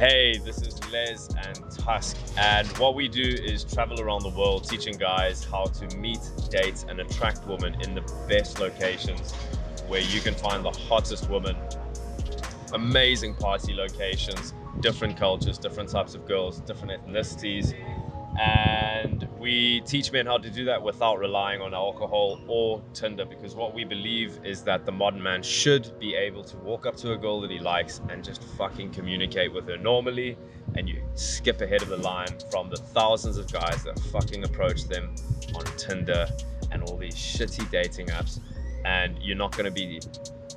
Hey, this is Les and Tusk, and what we do is travel around the world teaching guys how to meet, date, and attract women in the best locations where you can find the hottest women, amazing party locations, different cultures, different types of girls, different ethnicities, and we teach men how to do that without relying on alcohol or Tinder because what we believe is that the modern man should be able to walk up to a girl that he likes and just fucking communicate with her normally and you skip ahead of the line from the thousands of guys that fucking approach them on Tinder and all these shitty dating apps and you're not going to be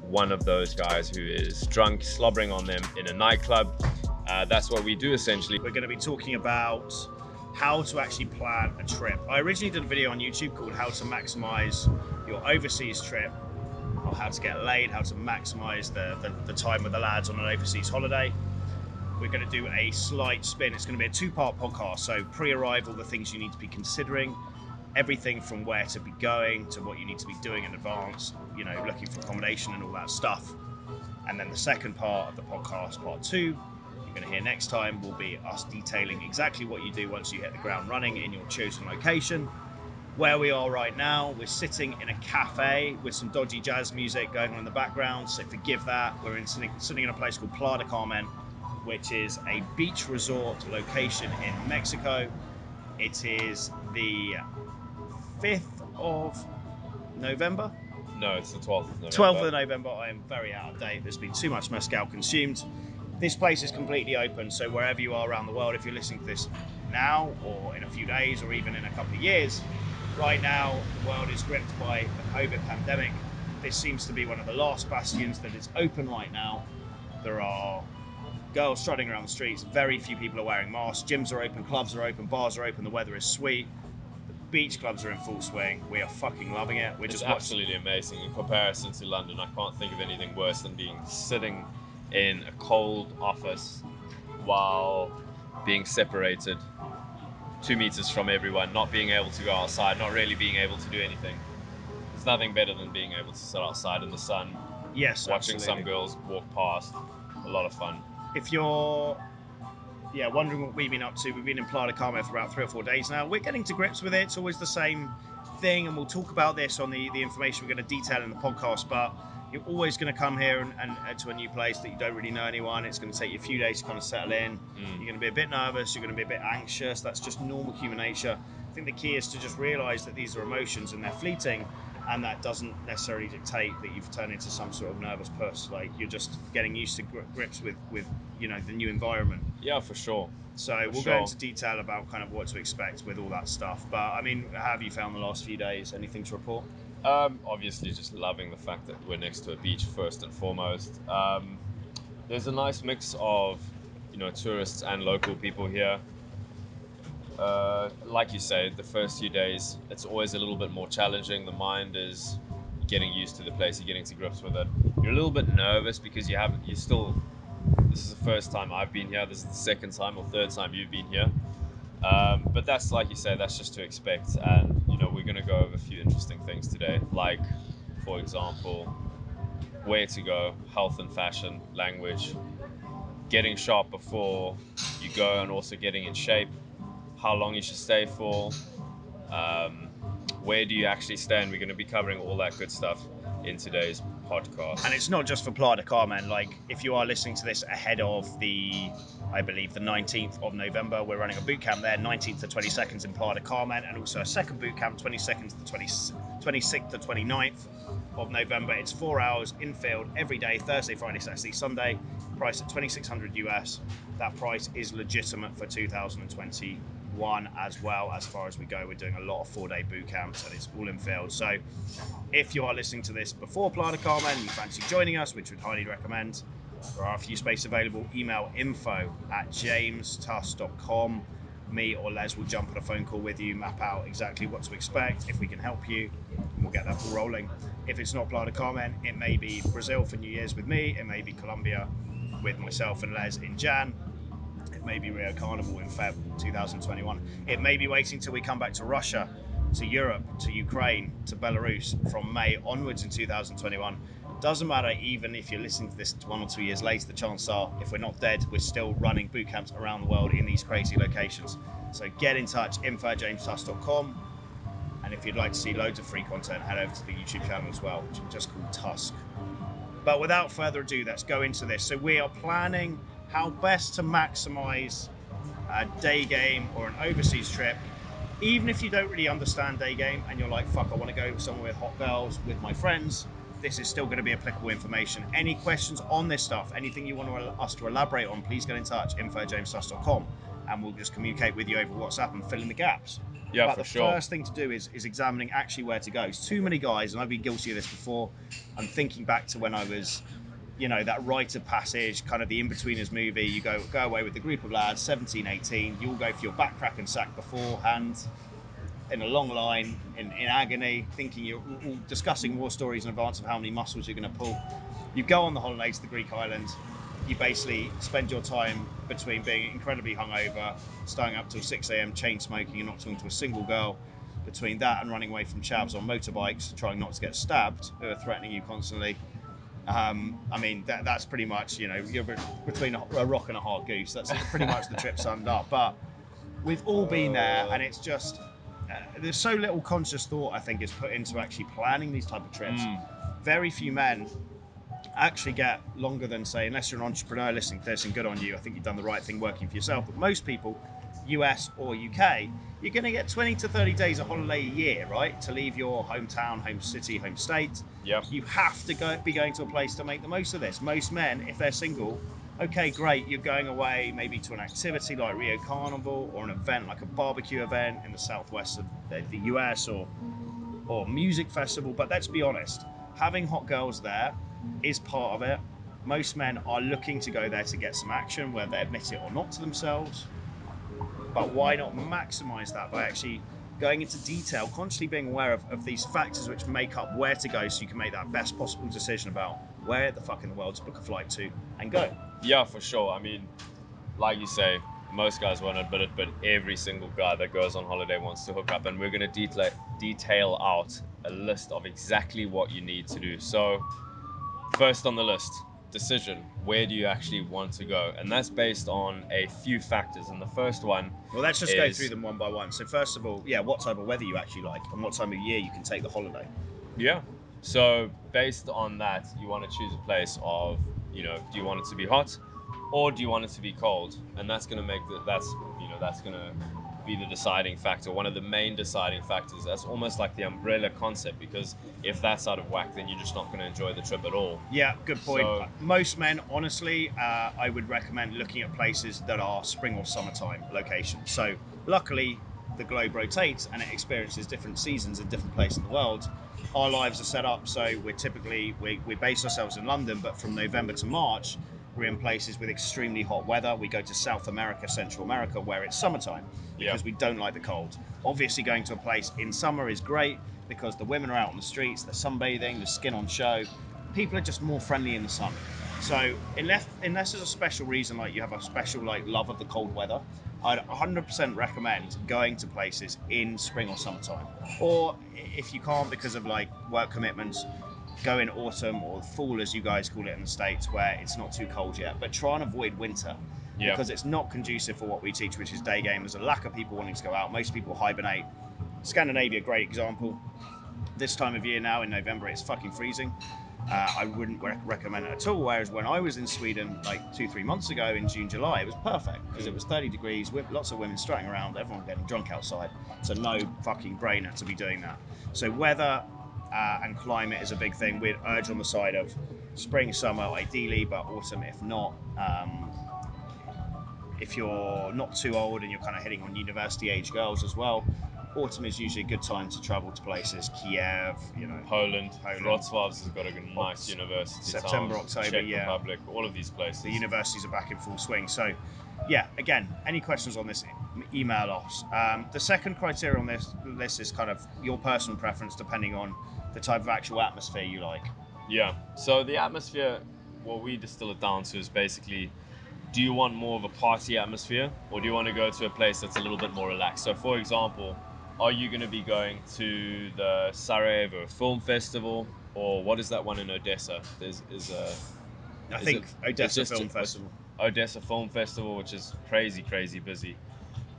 one of those guys who is drunk slobbering on them in a nightclub. Uh, that's what we do essentially. We're going to be talking about how to actually plan a trip. I originally did a video on YouTube called How to Maximize Your Overseas Trip, or how to get laid, how to maximize the, the, the time with the lads on an overseas holiday. We're going to do a slight spin. It's going to be a two part podcast. So, pre arrival, the things you need to be considering, everything from where to be going to what you need to be doing in advance, you know, looking for accommodation and all that stuff. And then the second part of the podcast, part two, going to hear next time will be us detailing exactly what you do once you hit the ground running in your chosen location. Where we are right now, we're sitting in a cafe with some dodgy jazz music going on in the background, so forgive that. We're in, sitting, sitting in a place called Playa del Carmen, which is a beach resort location in Mexico. It is the 5th of November. no it's the 12th of November 12th of November. I am very out of date. There's been too much mezcal consumed. This place is completely open, so wherever you are around the world, if you're listening to this now or in a few days or even in a couple of years, right now the world is gripped by the COVID pandemic. This seems to be one of the last bastions that is open right now. There are girls strutting around the streets. Very few people are wearing masks. Gyms are open, clubs are open, bars are open. The weather is sweet. The beach clubs are in full swing. We are fucking loving it. We're It's just watching. absolutely amazing in comparison to London. I can't think of anything worse than being sitting in a cold office while being separated two meters from everyone, not being able to go outside, not really being able to do anything. There's nothing better than being able to sit outside in the sun, Yes, watching some girls walk past. A lot of fun. if you're yeah wondering what we've been up to we've been in playa carmen for about three or four days now we're getting to grips with it it's always the same thing and we'll talk about this on the the information we're going to detail in the podcast but you're always going to come here and, and, and to a new place that you don't really know anyone. It's going to take you a few days to kind of settle in. Mm. you're going to be a bit nervous you're going to be a bit anxious. That's just normal human nature. I think the key is to just realize that these are emotions and they're fleeting and that doesn't necessarily dictate that you've turned into some sort of nervous puss like you're just getting used to grips with with you know the new environment. Yeah, for sure. so For we'll sure. go into detail about kind of what to expect with all that stuff. But i mean how have you found the last few days? Anything to report Um, obviously, just loving the fact that we're next to a beach first and foremost. Um, there's a nice mix of, you know, tourists and local people here. Uh, like you say, the first few days, it's always a little bit more challenging. The mind is getting used to the place, you're getting to grips with it. You're a little bit nervous because you haven't, you still, this is the first time I've been here, this is the second time or third time you've been here. Um, but that's like you say, that's just to expect. And you know, we're going to go over a few interesting things today, like, for example, where to go, health and fashion, language, getting sharp before you go, and also getting in shape, how long you should stay for, um, where do you actually stay, and we're going to be covering all that good stuff in today's podcast. and it's not just for playa del carmen like if you are listening to this ahead of the i believe the 19th of november we're running a boot camp there 19th to 22nd in playa del carmen and also a second boot camp 22nd to the 20, 26th to 29th of november it's four hours in field every day thursday friday saturday sunday price at 2600 us that price is legitimate for 2021 as well as far as we go we're doing a lot of four day boot camps and it's all in field so if you are listening to this before Playa del Carmen and you fancy joining us, which we'd highly recommend, there are a few spaces available. Email info at jamestusk.com. Me or Les will jump on a phone call with you, map out exactly what to expect. If we can help you, we'll get that ball rolling. If it's not Playa del Carmen, it may be Brazil for New Year's with me, it may be Colombia with myself and Les in Jan. May be Rio Carnival in Feb 2021. It may be waiting till we come back to Russia, to Europe, to Ukraine, to Belarus from May onwards in 2021. Doesn't matter, even if you're listening to this one or two years later, the chances are, if we're not dead, we're still running boot camps around the world in these crazy locations. So get in touch, info at jamestusk.com. And if you'd like to see loads of free content, head over to the YouTube channel as well, which is just called Tusk. But without further ado, let's go into this. So we are planning how best to maximize a day game or an overseas trip. Even if you don't really understand day game and you're like, fuck, I want to go somewhere with hot girls with my friends, this is still going to be applicable information. Any questions on this stuff, anything you want us to elaborate on, please get in touch, info at jamestusk.com, and we'll just communicate with you over WhatsApp and fill in the gaps. Yeah, but for the sure. first thing to do is, is examining actually where to go. It's too many guys, and I've been guilty of this before. I'm thinking back to when I was, you know, that rite of passage, kind of the in-betweeners movie. You go go away with a group of lads, 17, 18. You all go for your backcrack and sack beforehand in a long line, in, in agony, thinking you're all discussing war stories in advance of how many muscles you're going to pull. You go on the holiday to the Greek island. You basically spend your time between being incredibly hungover, staying up till 6 a.m., chain smoking, and not talking to a single girl. Between that and running away from chavs on motorbikes, trying not to get stabbed, who are threatening you constantly. Um, I mean, that, that's pretty much, you know, you're between a, a rock and a hard goose. That's pretty much the trip summed up. But we've all been there, and it's just uh, there's so little conscious thought I think is put into actually planning these type of trips. Very few men actually get longer than say, unless you're an entrepreneur listening to this and good on you. I think you've done the right thing working for yourself. But most people, US or UK, you're going to get 20 to 30 days of holiday a year, right? To leave your hometown, home city, home state. Yep. You have to go be going to a place to make the most of this. Most men, if they're single, okay, great, you're going away maybe to an activity like Rio Carnival or an event like a barbecue event in the southwest of the the US or or music festival. But let's be honest, having hot girls there is part of it. Most men are looking to go there to get some action, whether they admit it or not to themselves. But why not maximize that by actually going into detail, constantly being aware of, of these factors which make up where to go so you can make that best possible decision about where the fuck in the world to book a flight to and go. Yeah, for sure. I mean, like you say, most guys won't admit it, but every single guy that goes on holiday wants to hook up, and we're going to detail detail out a list of exactly what you need to do. So, first on the list, decision. Where do you actually want to go? And that's based on a few factors. And the first one, Well, let's just go through them one by one. So, first of all, yeah, what type of weather you actually like and what time of year you can take the holiday. yeah. So based on that, you want to choose a place of, you know, do you want it to be hot, or do you want it to be cold? And that's going to make the that's you know that's going to be the deciding factor. One of the main deciding factors. That's almost like the umbrella concept because if that's out of whack, then you're just not going to enjoy the trip at all. Yeah, good point. So- Most men, honestly, uh, I would recommend looking at places that are spring or summertime locations. So, luckily, the globe rotates and it experiences different seasons in different places in the world. Our lives are set up so we're typically we, we base ourselves in London, but from November to March, we're in places with extremely hot weather. We go to South America, Central America, where it's summertime because Yeah. we don't like the cold. Obviously, going to a place in summer is great because the women are out on the streets, they're sunbathing, the skin on show. People are just more friendly in the sun. So unless unless there's a special reason, like you have a special like love of the cold weather, I'd 100% recommend going to places in spring or summertime. Or if you can't because of like work commitments, go in autumn or fall as you guys call it in the states, where it's not too cold yet. But try and avoid winter Yeah. because it's not conducive for what we teach, which is day game. There's a lack of people wanting to go out. Most people hibernate. Scandinavia, great example. This time of year now in November, it's fucking freezing. Uh, I wouldn't rec- recommend it at all. Whereas when I was in Sweden like two, three months ago in June, July, it was perfect because it was 30 degrees, with lots of women strutting around, everyone getting drunk outside. So no fucking brainer to be doing that. So weather uh, and climate is a big thing. We'd urge on the side of spring, summer, ideally, but autumn if not. Um, if you're not too old and you're kind of hitting on university age girls as well, autumn is usually a good time to travel to places. Kiev, you know, Poland, Poland. Wrocław's has got a good- nice university. September, town, October, Czech yeah. Republic, all of these places. the universities are back in full swing. So, yeah, again, any questions on this, email us. Um, the second criteria on this list is kind of your personal preference, depending on the type of actual atmosphere you like. Yeah. So the atmosphere, what we distill it down to is basically, do you want more of a party atmosphere, or do you want to go to a place that's a little bit more relaxed? So, for example, are you going to be going to the Sarajevo Film Festival, or what is that one in Odessa? There's is a I Is think it- Odessa Film it's- Festival. Odessa Film Festival, which is crazy, crazy busy.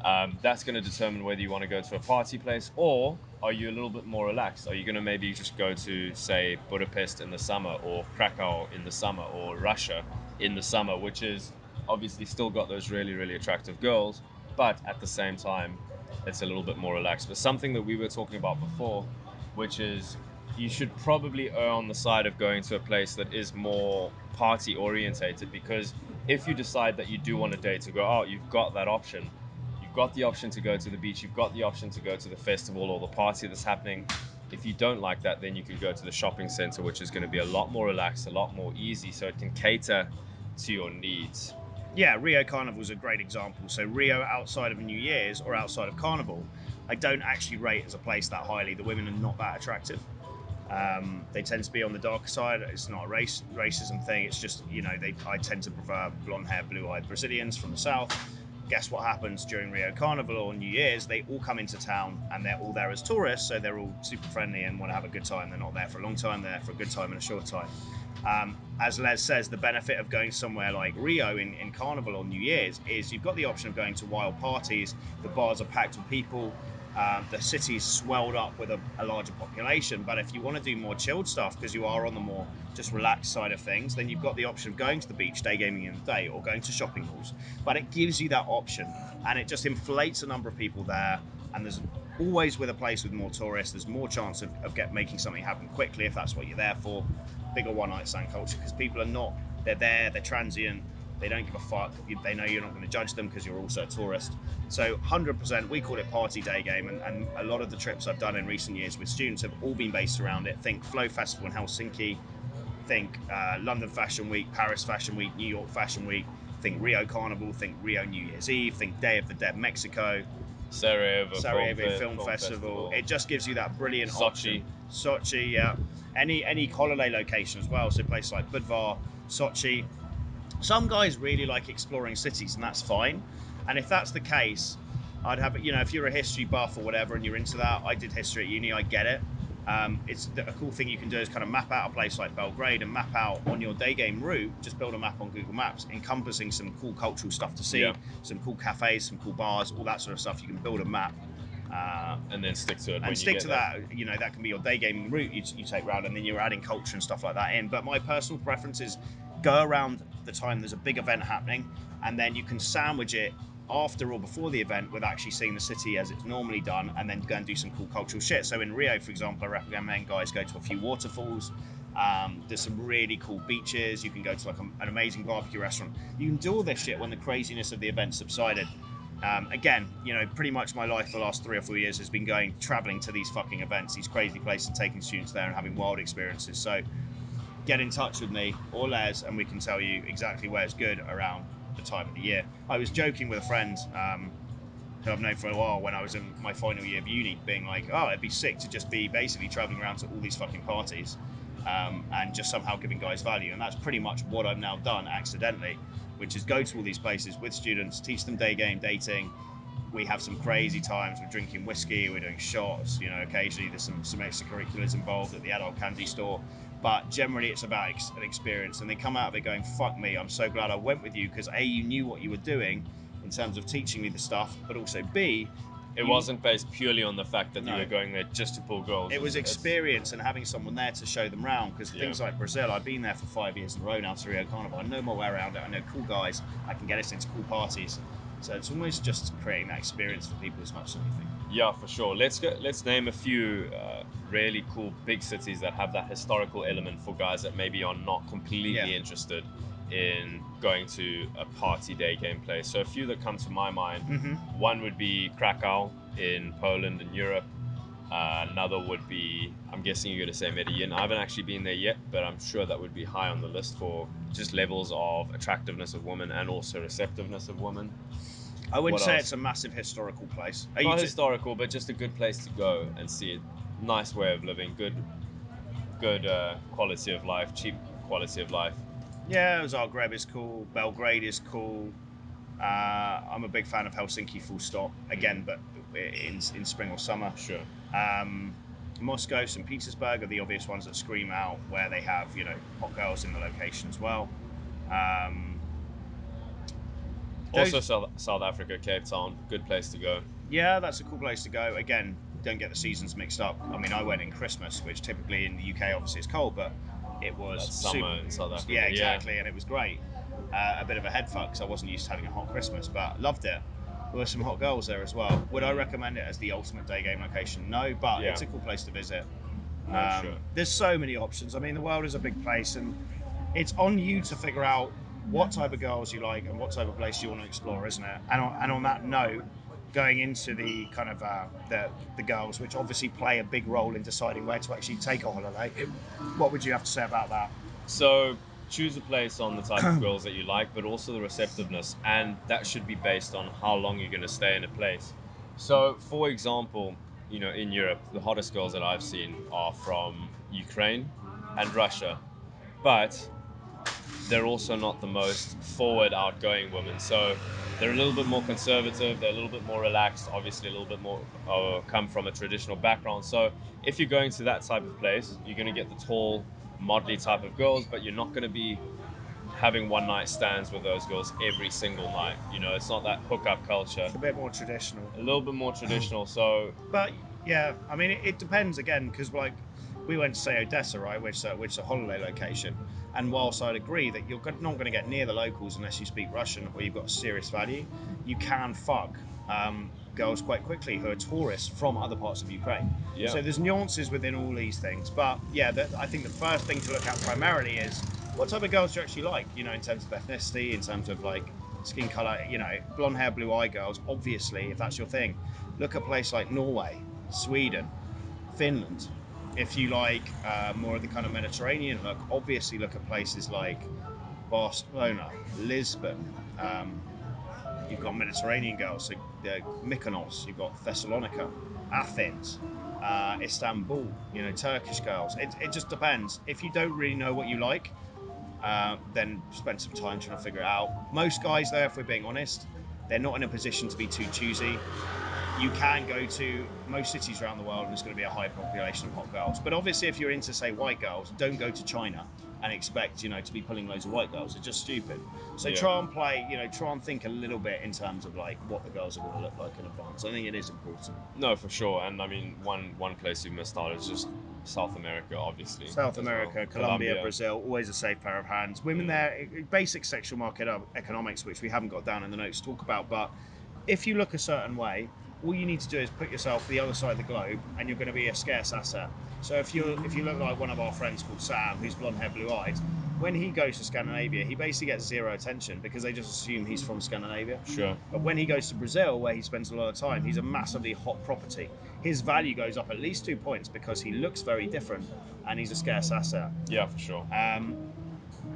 Um, that's going to determine whether you want to go to a party place or are you a little bit more relaxed? Are you going to maybe just go to, say, Budapest in the summer or Krakow in the summer or Russia in the summer, which is obviously still got those really, really attractive girls, but at the same time, it's a little bit more relaxed. But something that we were talking about before, which is you should probably err on the side of going to a place that is more party orientated because if you decide that you do want a day to go out, you've got that option. Got the option to go to the beach, you've got the option to go to the festival or the party that's happening. If you don't like that, then you can go to the shopping center, which is going to be a lot more relaxed, a lot more easy, so it can cater to your needs. Yeah, Rio Carnival is a great example. So Rio outside of New Year's or outside of Carnival, I don't actually rate as a place that highly. The women are not that attractive. Um, they tend to be on the darker side. It's not a race racism thing. It's just you know they I tend to prefer blonde hair, blue eyed Brazilians from the south. Guess what happens during Rio Carnival or New Year's? They all come into town and they're all there as tourists, so they're all super friendly and want to have a good time. They're not there for a long time. They're there for a good time and a short time. Um, as Les says, the benefit of going somewhere like Rio in, in Carnival or New Year's is you've got the option of going to wild parties. The bars are packed with people. Um, the city's swelled up with a, a larger population. But if you want to do more chilled stuff, because you are on the more just relaxed side of things, then you've got the option of going to the beach, day gaming in the day, or going to shopping malls. But it gives you that option, and it just inflates the number of people there. And there's always with a place with more tourists, there's more chance of, of get making something happen quickly if that's what you're there for. Bigger one night stand culture because people are not they're there, they're transient, they don't give a fuck. They know you're not going to judge them because you're also a tourist. So 100%, we call it party day game, and, and a lot of the trips I've done in recent years with students have all been based around it. Think Flow Festival in Helsinki, think uh, London Fashion Week, Paris Fashion Week, New York Fashion Week, think Rio Carnival, think Rio New Year's Eve, think Day of the Dead Mexico, Sarajevo, Sarajevo Fe- Film, Festival. It just gives you that brilliant Sochi. option. Sochi, yeah. Any any holiday location as well. So places like Budva, Sochi. Some guys really like exploring cities, and that's fine. And if that's the case, I'd have you know if you're a history buff or whatever, and you're into that. I did history at uni. I get it. Um, it's a cool thing you can do is kind of map out a place like Belgrade and map out on your day game route. Just build a map on Google Maps, encompassing some cool cultural stuff to see, Yeah. some cool cafes, some cool bars, all that sort of stuff. You can build a map. Uh, and then stick to it. when and stick to there. that. You know, that can be your day gaming route you, you take round, and then you're adding culture and stuff like that in. But my personal preference is go around the time there's a big event happening, and then you can sandwich it after or before the event with actually seeing the city as it's normally done, and then go and do some cool cultural shit. So in Rio, for example, I recommend guys go to a few waterfalls. Um, there's some really cool beaches. You can go to like a, an amazing barbecue restaurant. You can do all this shit when the craziness of the event subsided. Um, again, you know, pretty much my life the last three or four years has been going traveling to these fucking events, these crazy places, taking students there and having wild experiences. So get in touch with me or Les, and we can tell you exactly where it's good around the time of the year. I was joking with a friend um, who I've known for a while when I was in my final year of uni, being like, "Oh, it'd be sick to just be basically traveling around to all these fucking parties." Um, and just somehow giving guys value, and that's pretty much what I've now done accidentally, which is go to all these places with students, teach them day game dating, we have some crazy times. We're drinking whiskey, we're doing shots. You know, occasionally there's some some extracurriculars involved at the adult candy store, but generally it's about ex- an experience. And they come out of it going, "Fuck me! I'm so glad I went with you because a you knew what you were doing in terms of teaching me the stuff, but also b It you- wasn't based purely on the fact that No. you were going there just to pull girls. it was experience and having someone there to show them around because Yeah. things like Brazil, I've been there for five years in a row now to Rio Carnival. I know my way around it. I know cool guys. I can get us into cool parties. So it's almost just creating that experience for people as much as anything. Yeah, for sure. Let's go. Let's name a few uh, really cool big cities that have that historical element for guys that maybe are not completely Yeah. interested in going to a party day game place. So a few that come to my mind. Mm-hmm. One would be Krakow in Poland and Europe. Uh, another would be, I'm guessing you're going to say Medellin. I haven't actually been there yet, but I'm sure that would be high on the list for just levels of attractiveness of women and also receptiveness of women. I wouldn't What say else? it's a massive historical place. Are Not t- historical, but just a good place to go and see it. Nice way of living, good, good uh, quality of life, cheap quality of life. yeah, Zagreb is cool. Belgrade is cool. Uh, I'm a big fan of Helsinki, full stop. Again, but in in spring or summer. Sure. Um, Moscow, St. Petersburg are the obvious ones that scream out where they have, you know, hot girls in the location as well. Um, Also, South, South Africa, Cape Town, good place to go. yeah, that's a cool place to go. Again, don't get the seasons mixed up. I mean, I went in Christmas, which typically in the UK obviously is cold, but it was That's summer super- in South Africa. Yeah, exactly, and it was great. Uh, a bit of a head fuck because I wasn't used to having a hot Christmas, but loved it. There were some hot girls there as well. Would I recommend it as the ultimate day game location? No, but Yeah. it's a cool place to visit. No, Um, sure. There's so many options. I mean, the world is a big place, and it's on you to figure out what type of girls you like and what type of place you want to explore, isn't it? And on, and on that note, going into the kind of uh, the the girls, which obviously play a big role in deciding where to actually take a holiday. What would you have to say about that? So choose a place on the type of girls that you like, but also the receptiveness, and that should be based on how long you're going to stay in a place. So, for example, you know, in Europe, the hottest girls that I've seen are from Ukraine and Russia, but they're also not the most forward, outgoing women. So they're a little bit more conservative. They're a little bit more relaxed. Obviously, a little bit more uh, come from a traditional background. So if you're going to that type of place, you're going to get the tall, modelly type of girls, but you're not going to be having one night stands with those girls every single night. You know, it's not that hookup culture. A bit more traditional. A little bit more traditional. So But yeah, I mean, it, it depends again because like we went to say Odessa, right, which is a, which is a holiday location, and whilst I'd agree that you're not going to get near the locals unless you speak Russian or you've got serious value, you can fuck um, girls quite quickly who are tourists from other parts of Ukraine. Yeah. So there's nuances within all these things, but yeah, the, I think the first thing to look at primarily is what type of girls do you actually like, you know, in terms of ethnicity, in terms of like skin color, you know, blonde hair, blue eye girls, obviously, if that's your thing. Look at a place like Norway, Sweden, Finland. If you like uh, more of the kind of Mediterranean look, obviously look at places like Barcelona, Lisbon. Um, you've got Mediterranean girls, so uh, Mykonos. You've got Thessalonica, Athens, uh, Istanbul. You know, Turkish girls. It, it just depends. If you don't really know what you like, uh, then spend some time trying to figure it out. Most guys, though, if we're being honest, they're not in a position to be too choosy. You can go to most cities around the world, and there's going to be a high population of hot girls. But obviously, if you're into, say, white girls, don't go to China and expect, you know, to be pulling loads of white girls. It's just stupid. So Yeah. try and play, you know, try and think a little bit in terms of like what the girls are going to look like in advance. I think it is important. no, for sure. And I mean, one one place you missed out is just South America, obviously. South America, well. Colombia, Brazil, always a safe pair of hands. Women there, basic sexual market uh, economics, which we haven't got down in the notes to talk about. But if you look a certain way, all you need to do is put yourself the other side of the globe, and you're going to be a scarce asset. So if you if you look like one of our friends called Sam, who's blonde hair, blue eyed, when he goes to Scandinavia, he basically gets zero attention because they just assume he's from Scandinavia. Sure. But when he goes to Brazil, where he spends a lot of time, he's a massively hot property. His value goes up at least two points because he looks very different and he's a scarce asset. Yeah, for sure. Um,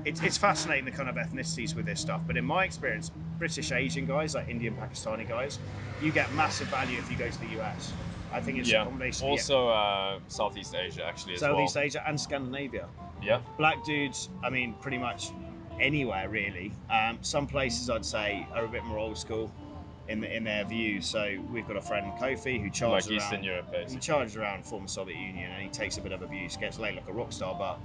it's, it's fascinating the kind of ethnicities with this stuff, but in my experience, British Asian guys, like Indian Pakistani guys, you get massive value if you go to the US. I think it's a yeah. combination of Also, uh, Southeast Asia actually as Southeast well. Asia and Scandinavia. Yeah. Black dudes, I mean, pretty much anywhere really. Um, some places I'd say are a bit more old school in in their views. So we've got a friend Kofi who charges Like Eastern around. Europe, He charges around former Soviet Union and he takes a bit of abuse, gets laid like a rock star. But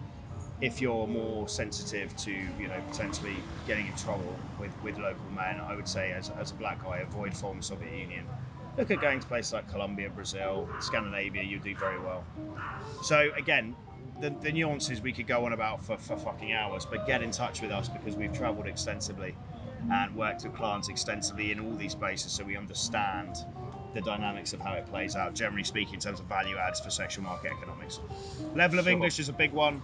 if you're more sensitive to, you know, potentially getting in trouble with, with local men, I would say as, as a black guy, avoid former Soviet Union. Look at going to places like Colombia, Brazil, Scandinavia, you do very well. So again, the, the nuances we could go on about for, for fucking hours, but get in touch with us because we've travelled extensively and worked with clients extensively in all these places so we understand the dynamics of how it plays out, generally speaking, in terms of value adds for sexual market economics. Level of Sure. English is a big one.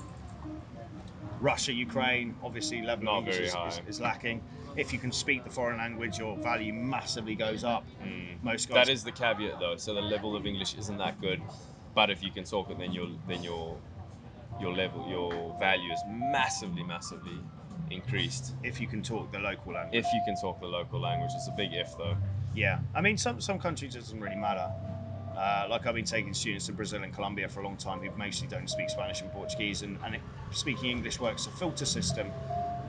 Russia, Ukraine, obviously, level of English is, is, is lacking. If you can speak the foreign language, your value massively goes up. Most guys Mm. That is the caveat, though. So the level of English isn't that good, but if you can talk it, then your then your your level, your value is massively, massively increased. if you can talk the local language. If you can talk the local language, it's a big if, though. Yeah, I mean, some some countries it doesn't really matter. Uh, like I've been taking students to Brazil and Colombia for a long time who mostly don't speak Spanish and Portuguese, and, and it, speaking English works a filter system.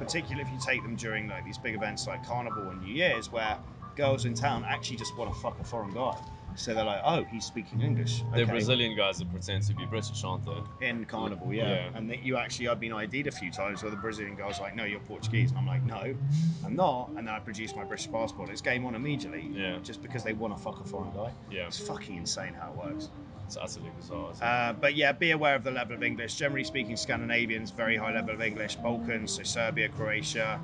Particularly if you take them during like these big events like Carnival and New Year's, where girls in town actually just want to fuck a foreign guy. So they're like, oh, he's speaking English. They're Brazilian guys that pretend to be British, aren't they? in Carnival, yeah. Yeah. And that you actually, I've been ID'd a few times where the Brazilian guy's like, no, you're Portuguese. And I'm like, no, I'm not. And then I produce my British passport. It's game on immediately. Yeah. Just because they want to fuck a foreign guy. Yeah. It's fucking insane how it works. It's utterly bizarre. Uh, but yeah, be aware of the level of English. Generally speaking, Scandinavians, very high level of English. Balkans, so Serbia, Croatia,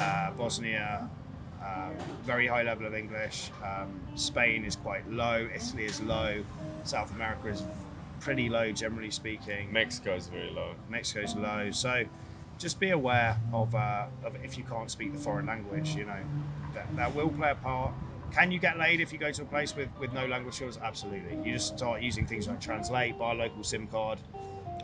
uh, Bosnia, um, very high level of English. Um, Spain is quite low. Italy is low. South America is pretty low, generally speaking. Mexico is very low. Mexico's low. So just be aware of, uh, of if you can't speak the foreign language, you know, that, that will play a part. Can you get laid if you go to a place with, with no language skills? Absolutely. You just start using things like Translate, buy a local SIM card,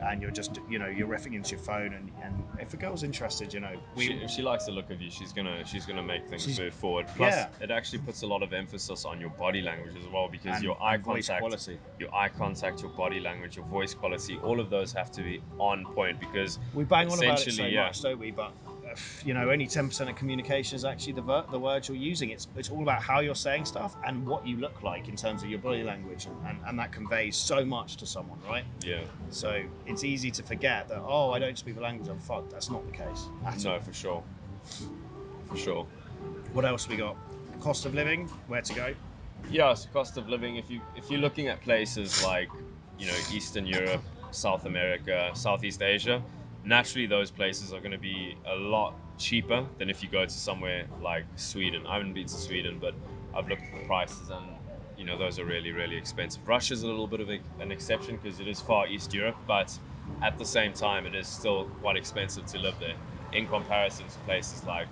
and you're just, you know, you're riffing into your phone. And, and if a girl's interested, you know, we, she, if she likes the look of you, she's gonna she's gonna make things move forward. Plus, Yeah. it actually puts a lot of emphasis on your body language as well because and- your eye contact, quality. your eye contact, your body language, your voice quality, all of those have to be on point because We bang on about it so yeah. much, don't we? But you know, only ten percent of communication is actually the ver- the words you're using. It's it's all about how you're saying stuff and what you look like in terms of your body language, and, and, and that conveys so much to someone, right? yeah, So it's easy to forget that. Oh, I don't speak the language. I'm fucked. That's not the case. No, all. for sure, for sure. What else we got? Cost of living. Where to go? Yeah, so cost of living. If you if you're looking at places like you know Eastern Europe, South America, Southeast Asia, naturally those places are going to be a lot cheaper than if you go to somewhere like Sweden. I haven't been to Sweden, but I've looked at the prices and you know those are really really expensive. Russia's a little bit of a, an exception because it is far East Europe, but at the same time it is still quite expensive to live there in comparison to places like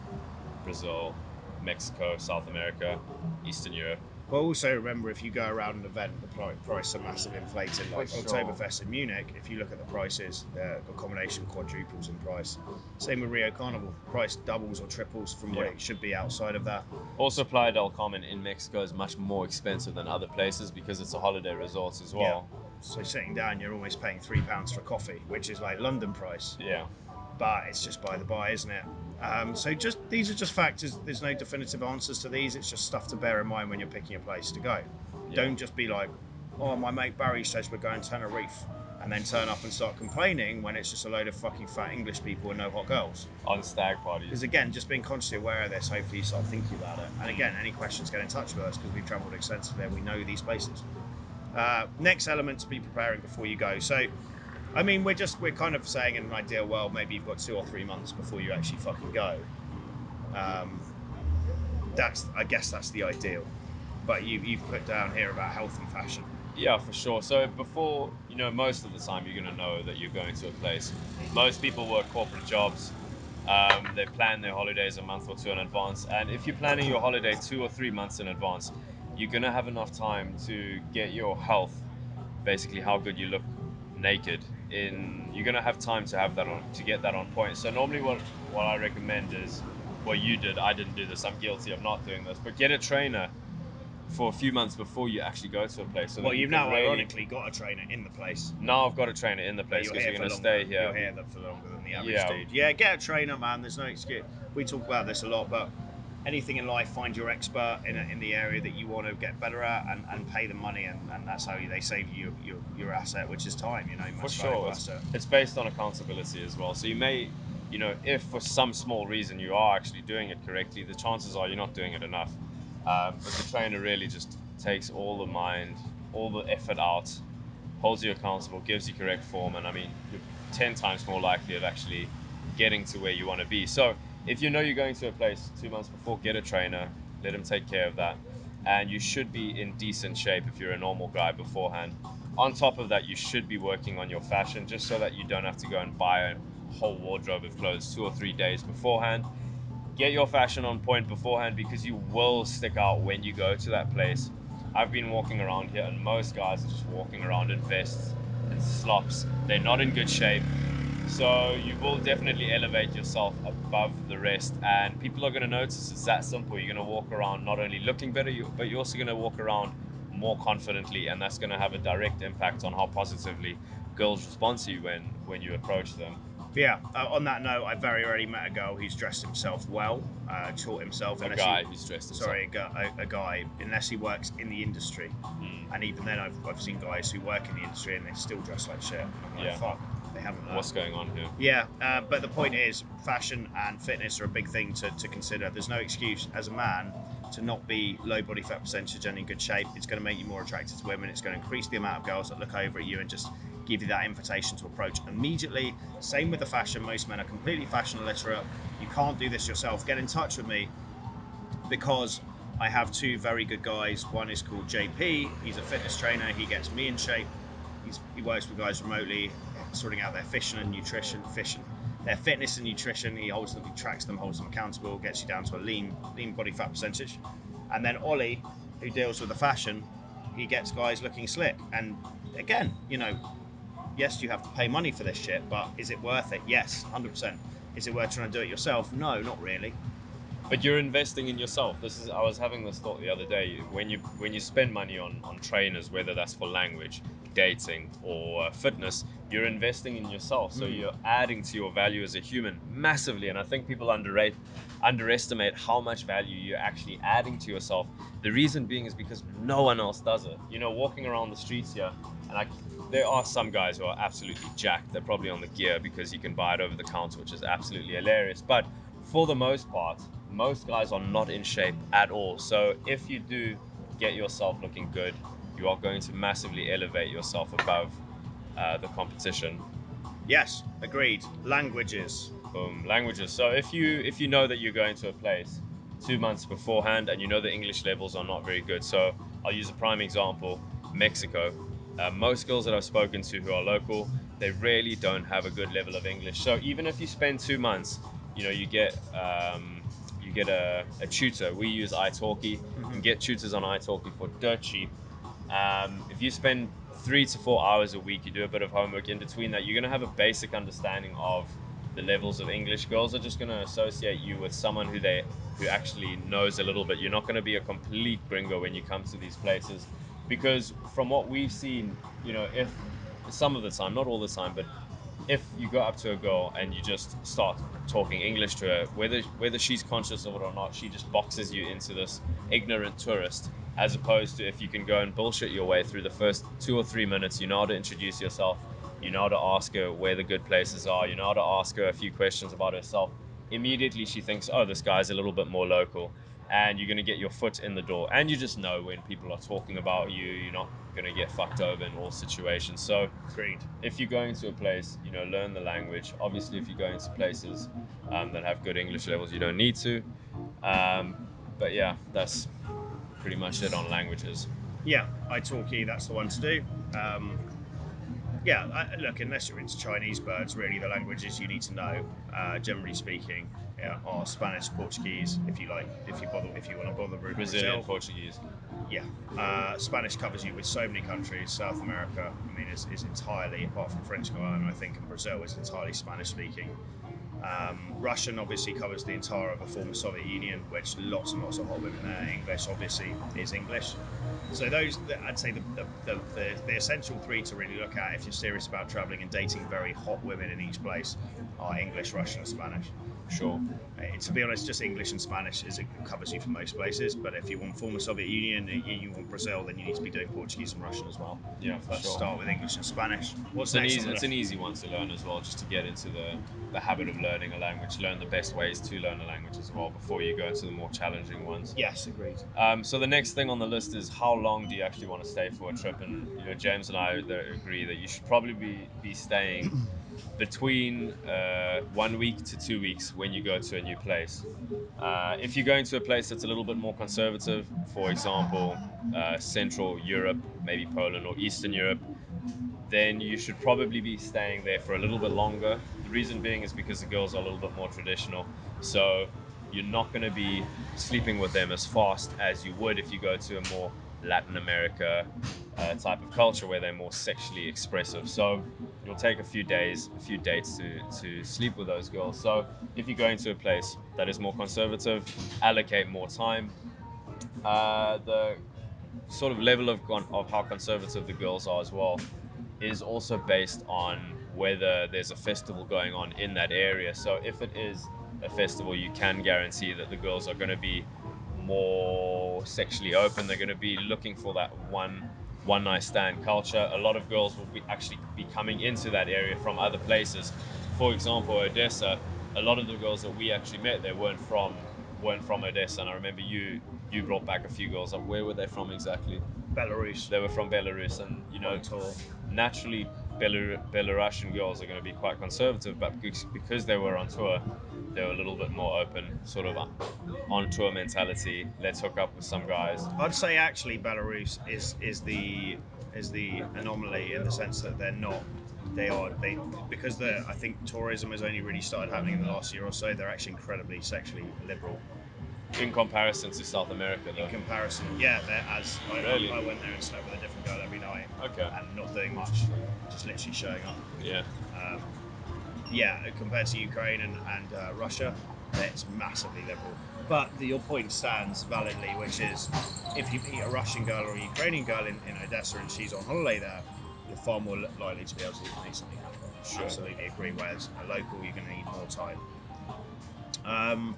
Brazil, Mexico, South America, Eastern Europe. But also remember, if you go around an event, the pri- price are massive inflated. Like For sure. Oktoberfest in Munich, if you look at the prices, uh, the accommodation quadruples in price. Same with Rio Carnival, price doubles or triples from what Yeah. it should be outside of that. Also, Playa del Carmen in Mexico is much more expensive than other places because it's a holiday resort as well. So sitting down, you're almost paying three pounds for coffee, which is like London price. Yeah. but it's just by the by, isn't it? Um, so just these are just factors. There's no definitive answers to these. It's just stuff to bear in mind when you're picking a place to go. Yeah. Don't just be like, "Oh, my mate Barry says we're going to Tenerife," and then turn up and start complaining when it's just a load of fucking fat English people and no hot girls. On stag parties. Because again, just being consciously aware of this, hopefully you start thinking about it. And again, any questions, get in touch with us because we've travelled extensively and we know these places. Uh, next element to be preparing before you go. So, I mean, we're just we're kind of saying in an ideal world, maybe you've got two or three months before you actually fucking go. Um, that's I guess that's the ideal. But you you've put down here about health and fashion. Yeah, for sure. So before, you know, most of the time you're to know that you're going to a place. Most people work corporate jobs. Um, they plan their holidays a month or two in advance. And if you're planning your holiday two or three months in advance, you're to have enough time to get your health, basically how good you look naked. In you're going to have time to have that on to get that on point. So normally, what what I recommend is what you did. I didn't do this. I'm guilty of not doing this. But get a trainer for a few months before you actually go to a place. So well, you you've can now really- ironically got a trainer in the place. now I've got a trainer in the place you're because you're going to stay here. You're here for longer than the average Yeah. dude. Yeah, get a trainer, man. There's no excuse. We talk about this a lot, but anything in life, find your expert in, in the area that you want to get better at, and, and pay them money, and, and that's how they save you your, your asset, which is time. You know, For sure. It's, it's based on accountability as well. So you may, you know, if for some small reason you are actually doing it correctly, the chances are you're not doing it enough. Um, but the trainer really just takes all the mind, all the effort out, holds you accountable, gives you correct form, and I mean, you're 10 times more likely of actually getting to where you want to be. So if you know you're going to a place two months before, get a trainer, let him take care of that. And you should be in decent shape if you're a normal guy beforehand. On top of that, you should be working on your fashion just so that you don't have to go and buy a whole wardrobe of clothes two or three days beforehand. Get your fashion on point beforehand because you will stick out when you go to that place. I've been walking around here, and most guys are just walking around in vests and slops. They're not in good shape. So you will definitely elevate yourself above the rest, and people are going to notice. It's that simple. You're going to walk around not only looking better, but you're also going to walk around more confidently, and that's going to have a direct impact on how positively girls respond to you when when you approach them. Yeah, uh, on that note, I very rarely met a girl who's dressed himself well, uh, taught himself. A guy he, who's dressed himself. sorry, a, gu- a, a guy, unless he works in the industry. Mm. And even then, I've, I've seen guys who work in the industry and they still dress like shit. I'm like, Yeah. fuck, haven't. What's going on here? Yeah, uh, but the point is, fashion and fitness are a big thing to, to consider. There's no excuse as a man to not be low body fat percentage and in good shape. It's going to make you more attractive to women. It's going to increase the amount of girls that look over at you and just give you that invitation to approach immediately. Same with the fashion. Most men are completely fashion illiterate. You can't do this yourself. Get in touch with me because I have two very good guys. One is called JP. He's a fitness trainer. He gets me in shape. He works with guys remotely, sorting out their fishing and nutrition, fishing, their fitness and nutrition. He ultimately tracks them, holds them accountable, gets you down to a lean, lean body fat percentage. And then Ollie, who deals with the fashion, he gets guys looking slick. And again, you know, yes, you have to pay money for this shit, but is it worth it? Yes, 100%. Is it worth trying to do it yourself? No, not really. But you're investing in yourself. This is I was having this thought the other day. When you when you spend money on on trainers, whether that's for language, dating, or fitness, you're investing in yourself. So Mhm. you're adding to your value as a human massively. And I think people underrate underestimate how much value you're actually adding to yourself. The reason being is because no one else does it. You know, walking around the streets here, and I, there are some guys who are absolutely jacked. They're probably on the gear because you can buy it over the counter, which is absolutely hilarious. But for the most part, most guys are not in shape at all. So if you do get yourself looking good, you are going to massively elevate yourself above uh, the competition. Yes, agreed. Languages. Boom, languages. So if you if you know that you're going to a place two months beforehand and you know the English levels are not very good, so I'll use a prime example: Mexico. Uh, most girls that I've spoken to who are local, they really don't have a good level of English. So even if you spend two months, you know you get um, you get a, a tutor. We use italki. You can get tutors on italki for dirt cheap. Um, if you spend three to four hours a week, you do a bit of homework in between that, you're going to have a basic understanding of the levels of English. Girls are just going to associate you with someone who they who actually knows a little bit. You're not going to be a complete gringo when you come to these places, because from what we've seen, you know, if some of the time, not all the time, but if you go up to a girl and you just start talking English to her, whether whether she's conscious of it or not, she just boxes you into this ignorant tourist. As opposed to if you can go and bullshit your way through the first two or three minutes, you know how to introduce yourself, you know how to ask her where the good places are, you know how to ask her a few questions about herself. Immediately she thinks, oh, this guy's a little bit more local, and you're gonna get your foot in the door. And you just know when people are talking about you, you're not gonna get fucked over in all situations. So Agreed. if you're going to a place, you know, learn the language. Obviously, if you're going to places um, that have good English levels, you don't need to. Um, but yeah, that's pretty much it on languages. Yeah, italki, that's the one to do. Um, yeah, I, look, unless you're into Chinese birds, really the languages you need to know, uh, generally speaking, yeah, are Spanish, Portuguese. If you like, if you bother, if you want to bother with Brazilian, Brazil, Portuguese. yeah, uh, Spanish covers you with so many countries. South America, I mean, is, is entirely apart from French Guiana, I think, and Brazil is entirely Spanish speaking. Um, Russian obviously covers the entire of the former Soviet Union, which lots and lots of hot women there. English obviously is English. So those, I'd say, the, the, the, the, essential three to really look at if you're serious about traveling and dating very hot women in each place are English, Russian, and Spanish. Sure. Uh, to be honest, just English and Spanish is it covers you for most places. But if you want former Soviet Union, you, you want Brazil, then you need to be doing Portuguese and Russian as well. Yeah, for But sure. start with English and Spanish. What's It's an, easy, it's an easy one to learn as well, just to get into the, the habit of learning a language. Learn the best ways to learn a language as well before you go into the more challenging ones. Yes, agreed. Um, so the next thing on the list is how long do you actually want to stay for a trip? And you know, James and I agree that you should probably be, be staying between uh, one week to two weeks when you go to a new place. Uh, if you're going to a place that's a little bit more conservative, for example, uh, Central Europe, maybe Poland or Eastern Europe, then you should probably be staying there for a little bit longer. The reason being is because the girls are a little bit more traditional. So you're not going to be sleeping with them as fast as you would if you go to a more Latin America uh, type of culture where they're more sexually expressive. So you'll take a few days, a few dates to, to sleep with those girls. So if you're going to a place that is more conservative, allocate more time. Uh, the sort of level of, con- of how conservative the girls are as well is also based on whether there's a festival going on in that area. So if it is a festival, you can guarantee that the girls are going to be more sexually open. They're going to be looking for that one one night stand culture. A lot of girls will be actually be coming into that area from other places. For example, Odessa. A lot of the girls that we actually met there weren't from weren't from Odessa, and I remember you you brought back a few girls. Like, where were they from exactly? Belarus. They were from Belarus, and you know, naturally Belar- Belarusian girls are going to be quite conservative, but because, they were on tour, they were a little bit more open, sort of uh, on tour mentality. Let's hook up with some guys. I'd say actually Belarus is is the is the anomaly in the sense that they're not. They are they because I think tourism has only really started happening in the last year or so. They're actually incredibly sexually liberal In comparison to South America, though. in comparison. Yeah, they're as I, Really? I went there and slept with a different girl every night Okay. and not doing much, just literally showing up. Yeah. Um, yeah, compared to Ukraine and, and uh, Russia, it's massively liberal. But the, your point stands validly, which is if you meet a Russian girl or a Ukrainian girl in, in Odessa and she's on holiday there, you're far more likely to be able to make something happen. Sure. Absolutely agree. Whereas a local, you're going to need more time. Um,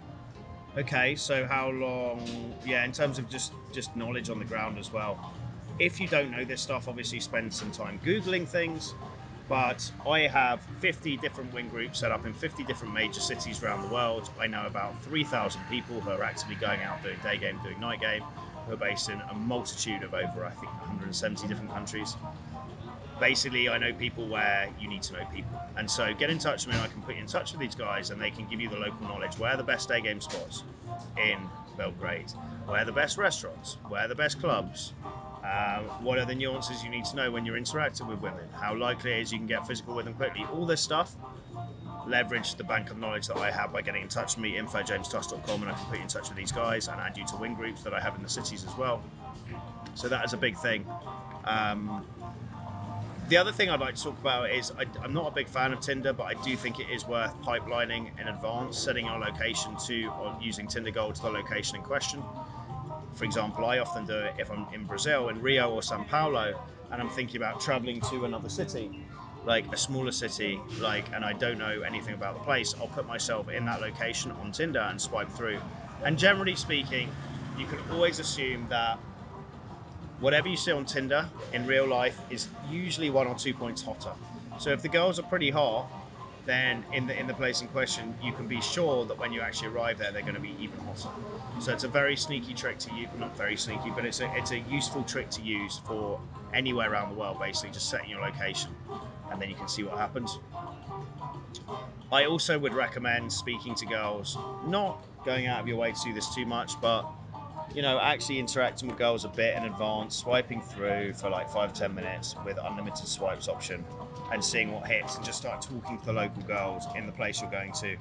okay, so how long? Yeah, in terms of just just knowledge on the ground as well. If you don't know this stuff, obviously spend some time googling things. But I have 50 different wing groups set up in 50 different major cities around the world. I know about 3,000 people who are actively going out doing day game, doing night game, who are based in a multitude of over, I think, 170 different countries basically I know people where you need to know people. And so get in touch with me and I can put you in touch with these guys and they can give you the local knowledge. Where are the best day game spots in Belgrade? Where are the best restaurants? Where are the best clubs? Um, what are the nuances you need to know when you're interacting with women? How likely it is you can get physical with them quickly? All this stuff. Leverage the bank of knowledge that I have by getting in touch with me, infojamestusk.com, and I can put you in touch with these guys and add you to wing groups that I have in the cities as well. So that is a big thing. Um, the other thing I'd like to talk about is I, I'm not a big fan of Tinder, but I do think it is worth pipelining in advance, setting your location to or using Tinder Gold to the location in question. For example, I often do it if I'm in Brazil, in Rio or Sao Paulo, and I'm thinking about traveling to another city, like a smaller city, like, and I don't know anything about the place. I'll put myself in that location on Tinder and swipe through. And generally speaking, you can always assume that whatever you see on Tinder in real life is usually one or two points hotter. So if the girls are pretty hot, then in the in the place in question, you can be sure that when you actually arrive there, they're going to be even hotter. So it's a very sneaky trick to use, not very sneaky, but it's a it's a useful trick to use for anywhere around the world. Basically, just setting your location, and then you can see what happens. I also would recommend speaking to girls, not going out of your way to do this too much, but you know, actually interacting with girls a bit in advance, swiping through for like five ten minutes with unlimited swipes option, and seeing what hits, and just start talking to the local girls in the place you're going to.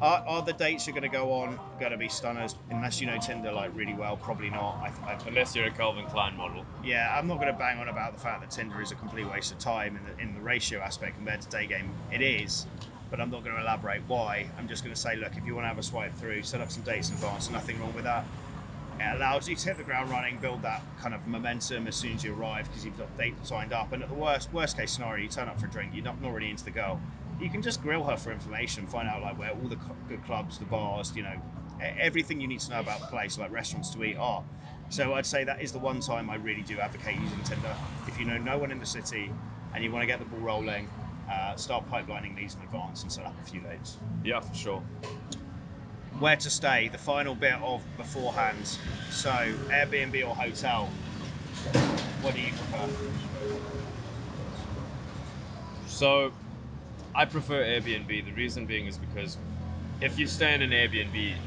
Are, are the dates you're going to go on going to be stunners? Unless you know Tinder like really well, probably not. I, I, Unless you're a Calvin Klein model. yeah, I'm not going to bang on about the fact that Tinder is a complete waste of time in the, in the ratio aspect compared to day game. It is, but I'm not going to elaborate why. I'm just going to say, look, if you want to have a swipe through, set up some dates in advance. Nothing wrong with that. It allows you to hit the ground running, build that kind of momentum as soon as you arrive because you've got dates signed up. And at the worst worst case scenario, you turn up for a drink, you're not, not really into the girl. You can just grill her for information, find out like where all the cl- good clubs, the bars, you know, everything you need to know about the place, like restaurants to eat, are. So I'd say that is the one time I really do advocate using Tinder. If you know no one in the city and you want to get the ball rolling, uh, start pipelining these in advance and set up a few dates. Yeah, for sure. Where to stay, the final bit of beforehand. So, Airbnb or hotel? What do you prefer? So, I prefer Airbnb. The reason being is because if you stay in an Airbnb,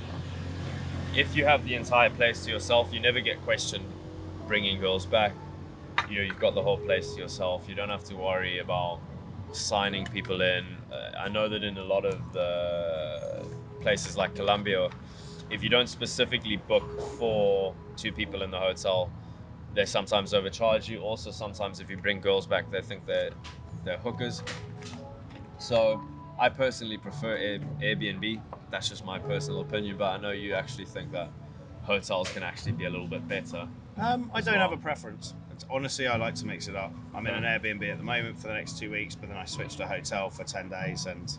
if you have the entire place to yourself, you never get questioned bringing girls back. You know, you've got the whole place to yourself. You don't have to worry about signing people in. Uh, I know that in a lot of the places like Colombia, if you don't specifically book for two people in the hotel, they sometimes overcharge you. Also, sometimes if you bring girls back, they think they're they're hookers. So I personally prefer Air- Airbnb. That's just my personal opinion, but I know you actually think that hotels can actually be a little bit better. Um, I don't well. have a preference. honestly, I like to mix it up. I'm in an Airbnb at the moment for the next two weeks, but then I switch to a hotel for ten days. And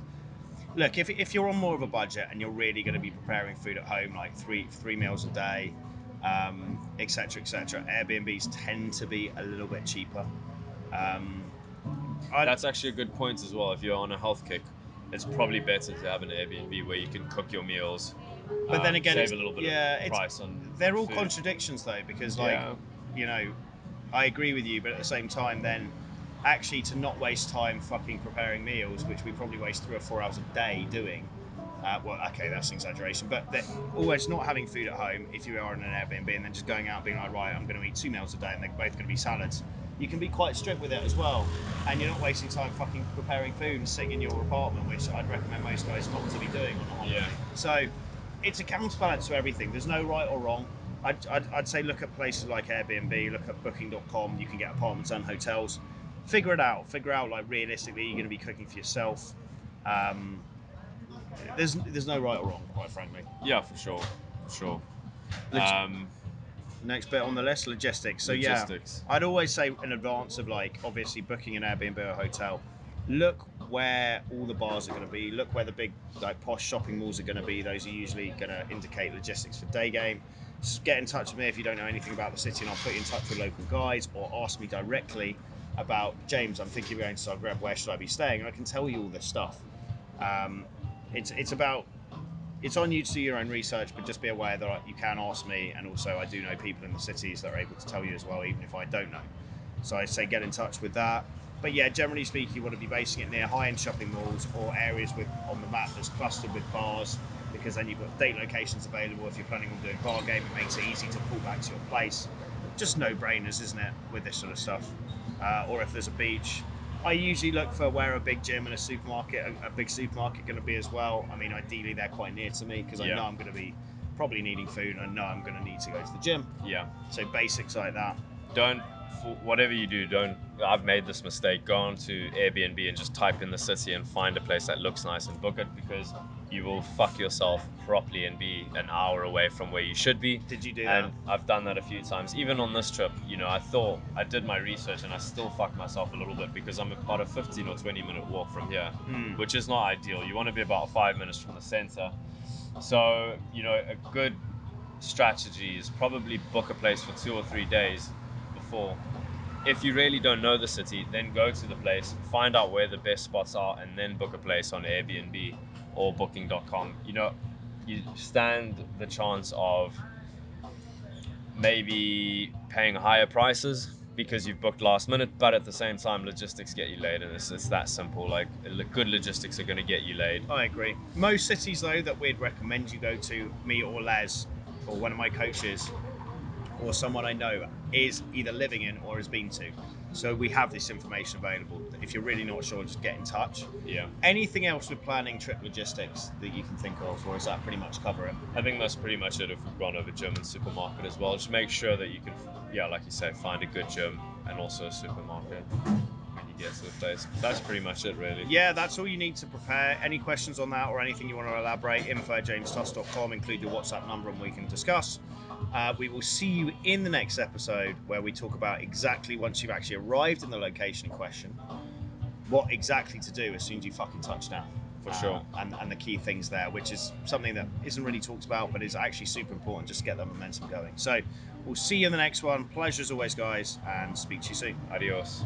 look, if, if you're on more of a budget and you're really going to be preparing food at home, like three three meals a day, um, etc., cetera, et Airbnbs tend to be a little bit cheaper. Um, That's actually a good point as well. If you're on a health kick, it's probably better to have an Airbnb where you can cook your meals. But then um, again, save a little bit yeah, of it's- price on. they're all food. contradictions though, because like Yeah. you know, I agree with you, but at the same time, then actually to not waste time fucking preparing meals, which we probably waste three or four hours a day doing. Uh, well, okay, that's an exaggeration, but always not having food at home if you are in an Airbnb and then just going out being like, right, I'm going to eat two meals a day and they're both going to be salads. You can be quite strict with it as well, and you're not wasting time fucking preparing food and sitting in your apartment, which I'd recommend most guys not to be doing on a holiday. Yeah. So it's a counterbalance to everything. There's no right or wrong. I'd, I'd, I'd say look at places like Airbnb, look at Booking.com. You can get apartments and hotels. Figure it out. Figure out like realistically you're going to be cooking for yourself. Um, there's there's no right or wrong, quite frankly. Yeah, for sure, for sure. Log- Um, Next bit on the list, logistics. So Logistics. yeah, I'd always say in advance of like obviously booking an Airbnb or hotel, look where all the bars are going to be. Look where the big like posh shopping malls are going to be. Those are usually going to indicate logistics for day game. Just get in touch with me if you don't know anything about the city, and I'll put you in touch with local guides or ask me directly about James. I'm thinking of going to Zagreb. Where should I be staying? And I can tell you all this stuff. Um, it's it's about it's on you to do your own research, but just be aware that you can ask me, and also I do know people in the cities that are able to tell you as well, even if I don't know. So I say get in touch with that. But yeah, generally speaking, you want to be basing it near high-end shopping malls or areas with on the map that's clustered with bars, because then you've got date locations available. If you're planning on doing bar game, it makes it easy to pull back to your place. Just no-brainers, isn't it, with this sort of stuff? Uh, or if there's a beach, I usually look for where a big gym and a supermarket, a, a big supermarket, going to be as well. I mean, ideally they're quite near to me because I Yeah. know I'm going to be probably needing food. and I know I'm going to need to go to the gym. yeah. So basics like that. Don't whatever you do. Don't. I've made this mistake. Go on to Airbnb and just type in the city and find a place that looks nice and book it because you will fuck yourself properly and be an hour away from where you should be. Did you do that? And I've done that a few times. Even on this trip, you know, I thought I did my research and I still fucked myself a little bit because I'm about a 15 or 20 minute walk from here, Mm. which is not ideal. You want to be about five minutes from the center. So, you know, a good strategy is probably book a place for two or three days before. If you really don't know the city, then go to the place, find out where the best spots are, and then book a place on Airbnb or Booking.com. You know, you stand the chance of maybe paying higher prices because you've booked last minute, but at the same time, logistics get you laid, and it's, it's that simple. Like, good logistics are going to get you laid. I agree. Most cities, though, that we'd recommend you go to, me or Les, or one of my coaches, or someone I know, is either living in or has been to. So we have this information available. If you're really not sure, just get in touch. Yeah. Anything else with planning trip logistics that you can think of, or is that pretty much cover it? I think that's pretty much it if we've gone over German supermarket as well. Just make sure that you can, yeah, like you say, find a good gym and also a supermarket when you get to the place. That's pretty much it, really. Yeah, that's all you need to prepare. Any questions on that or anything you want to elaborate, info at jamestusk.com, include your WhatsApp number and we can discuss. Uh, we will see you in the next episode where we talk about exactly once you've actually arrived in the location in question, what exactly to do as soon as you fucking touch down. For sure. and, and the key things there, which is something that isn't really talked about, but is actually super important just to get that momentum going. So we'll see you in the next one. Pleasure as always, guys, and speak to you soon. Adios.